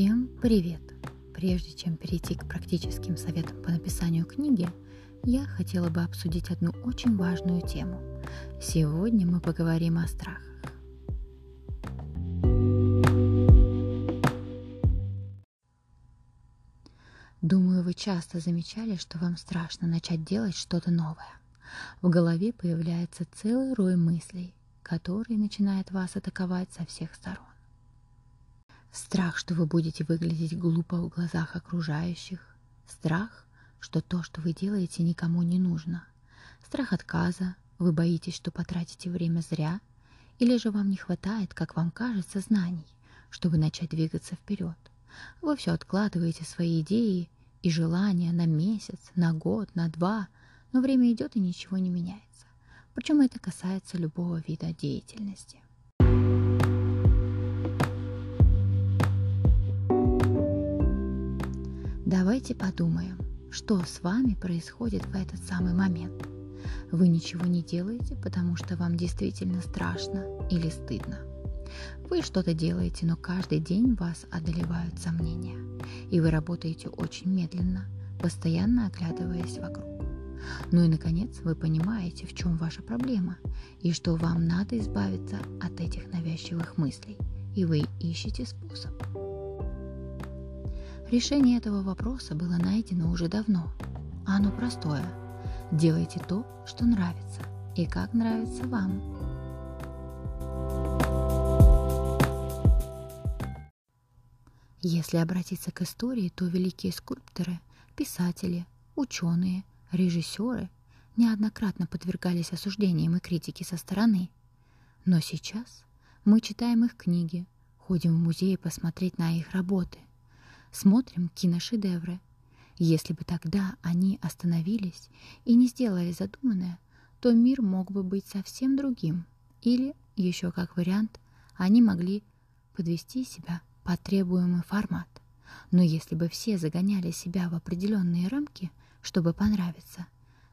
Всем привет! Прежде чем перейти к практическим советам по написанию книги, я хотела бы обсудить одну очень важную тему. Сегодня мы поговорим о страхах. Думаю, вы часто замечали, что вам страшно начать делать что-то новое. В голове появляется целый рой мыслей, который начинает вас атаковать со всех сторон. Страх, что вы будете выглядеть глупо в глазах окружающих. Страх, что то, что вы делаете, никому не нужно. Страх отказа, вы боитесь, что потратите время зря, или же вам не хватает, как вам кажется, знаний, чтобы начать двигаться вперед. Вы все откладываете свои идеи и желания на месяц, на год, на два, но время идет и ничего не меняется. Причем это касается любого вида деятельности. Давайте подумаем, что с вами происходит в этот самый момент. Вы ничего не делаете, потому что вам действительно страшно или стыдно. Вы что-то делаете, но каждый день вас одолевают сомнения, и вы работаете очень медленно, постоянно оглядываясь вокруг. Ну и, наконец, вы понимаете, в чем ваша проблема, и что вам надо избавиться от этих навязчивых мыслей, и вы ищете способ. Решение этого вопроса было найдено уже давно. Оно простое. Делайте то, что нравится, и как нравится вам. Если обратиться к истории, то великие скульпторы, писатели, ученые, режиссеры неоднократно подвергались осуждениям и критике со стороны. Но сейчас мы читаем их книги, ходим в музеи посмотреть на их работы смотрим киношедевры. Если бы тогда они остановились и не сделали задуманное, то мир мог бы быть совсем другим. Или, еще как вариант, они могли подвести себя под требуемый формат. Но если бы все загоняли себя в определенные рамки, чтобы понравиться,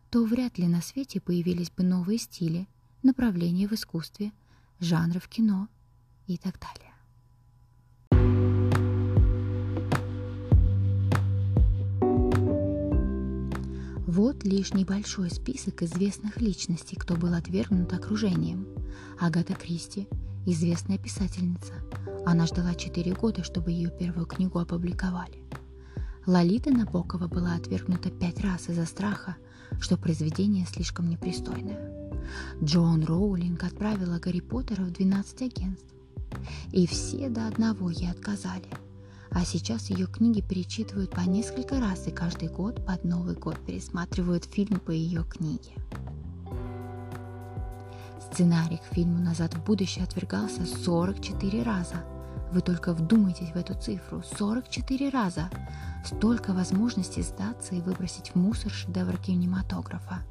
то вряд ли на свете появились бы новые стили, направления в искусстве, жанры в кино и так далее. Вот лишь небольшой список известных личностей, кто был отвергнут окружением. Агата Кристи, известная писательница. Она ждала 4 года, чтобы ее первую книгу опубликовали. Лолита Набокова была отвергнута пять раз из-за страха, что произведение слишком непристойное. Джон Роулинг отправила Гарри Поттера в 12 агентств. И все до одного ей отказали – а сейчас ее книги перечитывают по несколько раз и каждый год под Новый год пересматривают фильм по ее книге. Сценарий к фильму «Назад в будущее» отвергался 44 раза. Вы только вдумайтесь в эту цифру. 44 раза. Столько возможностей сдаться и выбросить в мусор шедевр кинематографа.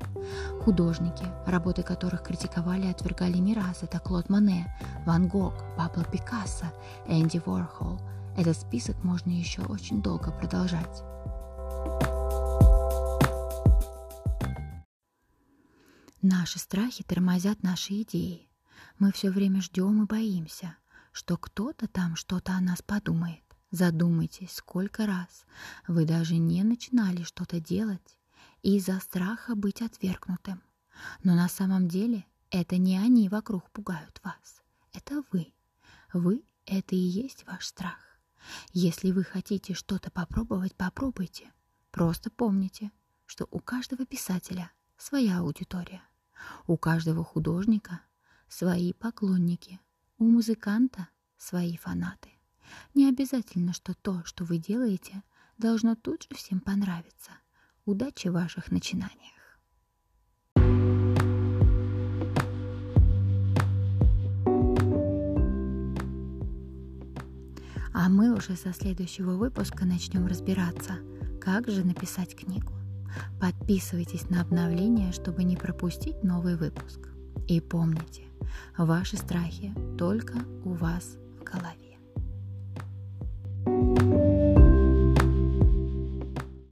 Художники, работы которых критиковали и отвергали не раз, это Клод Мане, Ван Гог, Пабло Пикассо, Энди Ворхол – этот список можно еще очень долго продолжать. Наши страхи тормозят наши идеи. Мы все время ждем и боимся, что кто-то там что-то о нас подумает. Задумайтесь, сколько раз вы даже не начинали что-то делать из-за страха быть отвергнутым. Но на самом деле это не они вокруг пугают вас. Это вы. Вы — это и есть ваш страх. Если вы хотите что-то попробовать, попробуйте. Просто помните, что у каждого писателя своя аудитория, у каждого художника свои поклонники, у музыканта свои фанаты. Не обязательно, что то, что вы делаете, должно тут же всем понравиться. Удачи в ваших начинаниях! А мы уже со следующего выпуска начнем разбираться, как же написать книгу. Подписывайтесь на обновления, чтобы не пропустить новый выпуск. И помните, ваши страхи только у вас в голове.